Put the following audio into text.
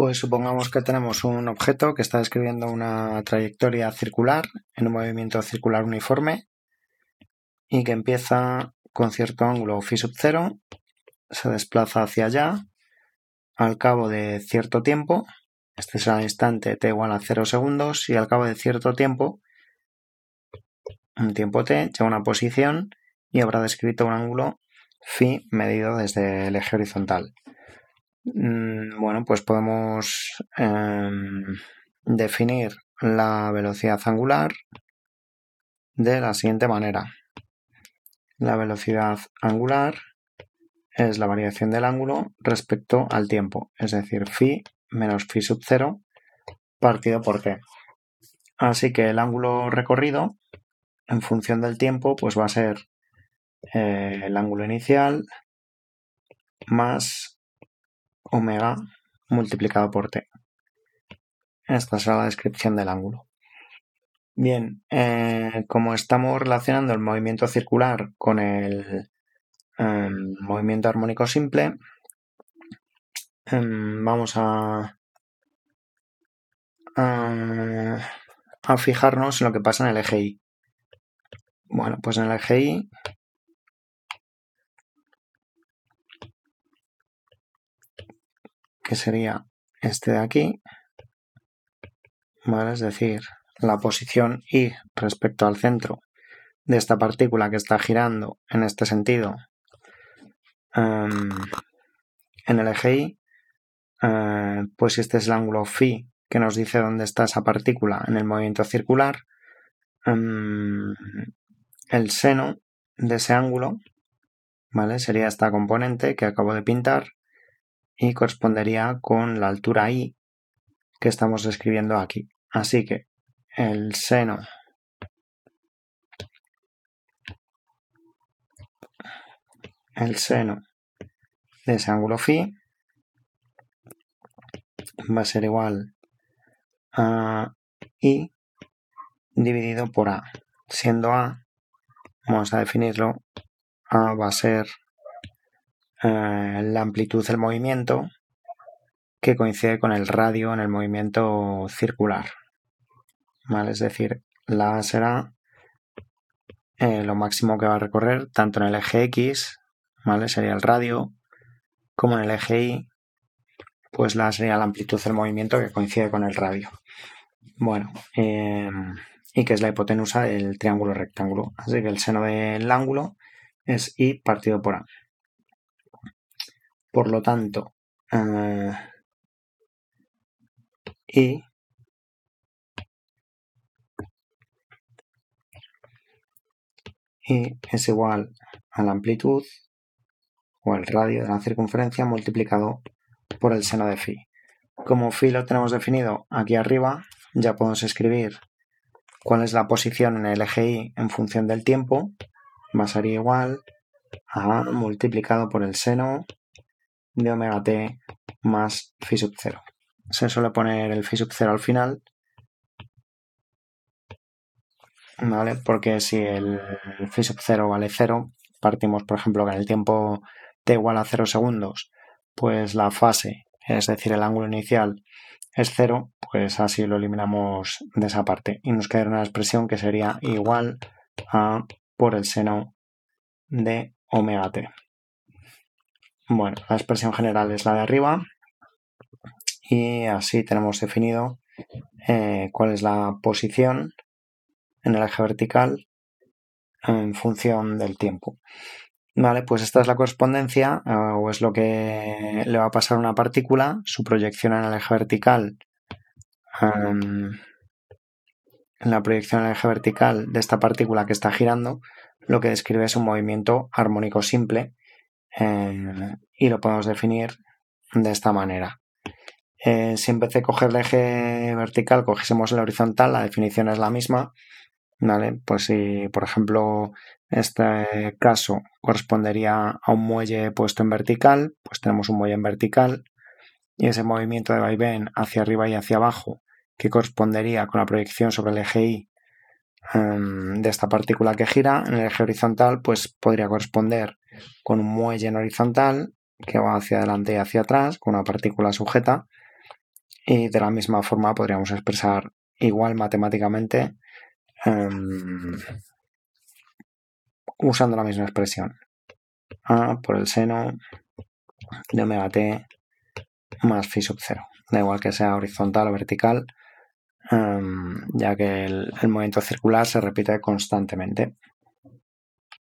Pues supongamos que tenemos un objeto que está describiendo una trayectoria circular en un movimiento circular uniforme y que empieza con cierto ángulo phi sub 0, se desplaza hacia allá al cabo de cierto tiempo, este es el instante t igual a 0 segundos y al cabo de cierto tiempo, un tiempo t, llega a una posición y habrá descrito un ángulo phi medido desde el eje horizontal. Mm, bueno, pues podemos em, definir la velocidad angular de la siguiente manera. La velocidad angular es la variación del ángulo respecto al tiempo, es decir, phi menos phi sub 0 partido por t. Así que el ángulo recorrido en función del tiempo pues va a ser eh, el ángulo inicial más omega multiplicado por t. Esta será la descripción del ángulo. Bien, eh, como estamos relacionando el movimiento circular con el em, movimiento armónico simple, em, vamos a, a, fijarnos en lo que pasa en el eje Y. Bueno, pues en el eje Y que sería este de aquí, ¿vale? Es decir, la posición Y respecto al centro de esta partícula que está girando en este sentido em, en el eje Y, eh, pues este es el ángulo phi que nos dice dónde está esa partícula en el movimiento circular. Em, el seno de ese ángulo, ¿vale? Sería esta componente que acabo de pintar y correspondería con la altura i que estamos escribiendo aquí. Así que el seno el seno de ese ángulo phi va a ser igual a i dividido por a. Siendo a, vamos a definirlo, a va a ser la amplitud del movimiento que coincide con el radio en el movimiento circular. ¿Vale? Es decir, la A será eh, lo máximo que va a recorrer tanto en el eje X, ¿vale? Sería el radio, como en el eje Y, pues la sería la amplitud del movimiento que coincide con el radio. Bueno, em, y que es la hipotenusa del triángulo rectángulo. Así que el seno del ángulo es I partido por A. Por lo tanto, uh, es igual a la amplitud o el radio de la circunferencia multiplicado por el seno de phi. Como phi lo tenemos definido aquí arriba, ya podemos escribir cuál es la posición en el eje y en función del tiempo. Va a ser igual a multiplicado por el seno de omega t más phi sub 0. Se suele poner el phi sub 0 al final, ¿vale? Porque si el phi sub 0 vale 0, partimos, por ejemplo, que el tiempo t igual a 0 segundos, pues la fase, es decir, el ángulo inicial es 0, pues así lo eliminamos de esa parte y nos queda una expresión que sería igual a por el seno de omega t. Bueno, la expresión general es la de arriba y así tenemos definido eh, cuál es la posición en el eje vertical en función del tiempo. Vale, pues esta es la correspondencia eh, o es lo que le va a pasar a una partícula, su proyección en el eje vertical. en la proyección en el eje vertical de esta partícula que está girando, lo que describe es un movimiento armónico simple eh, y lo podemos definir de esta manera. Eh, si en vez de coger el eje vertical cogiésemos el horizontal, la definición es la misma. ¿vale? Pues si, por ejemplo, este caso correspondería a un muelle puesto en vertical, pues tenemos un muelle en vertical y ese movimiento de vaivén hacia arriba y hacia abajo, que correspondería con la proyección sobre el eje Y em, de esta partícula que gira en el eje horizontal, pues podría corresponder con un muelle en horizontal que va hacia adelante y hacia atrás, con una partícula sujeta, Y de la misma forma podríamos expresar igual matemáticamente em, usando la misma expresión. A por el seno de omega t más phi sub 0. Da igual que sea horizontal o vertical, em, ya que el movimiento circular se repite constantemente.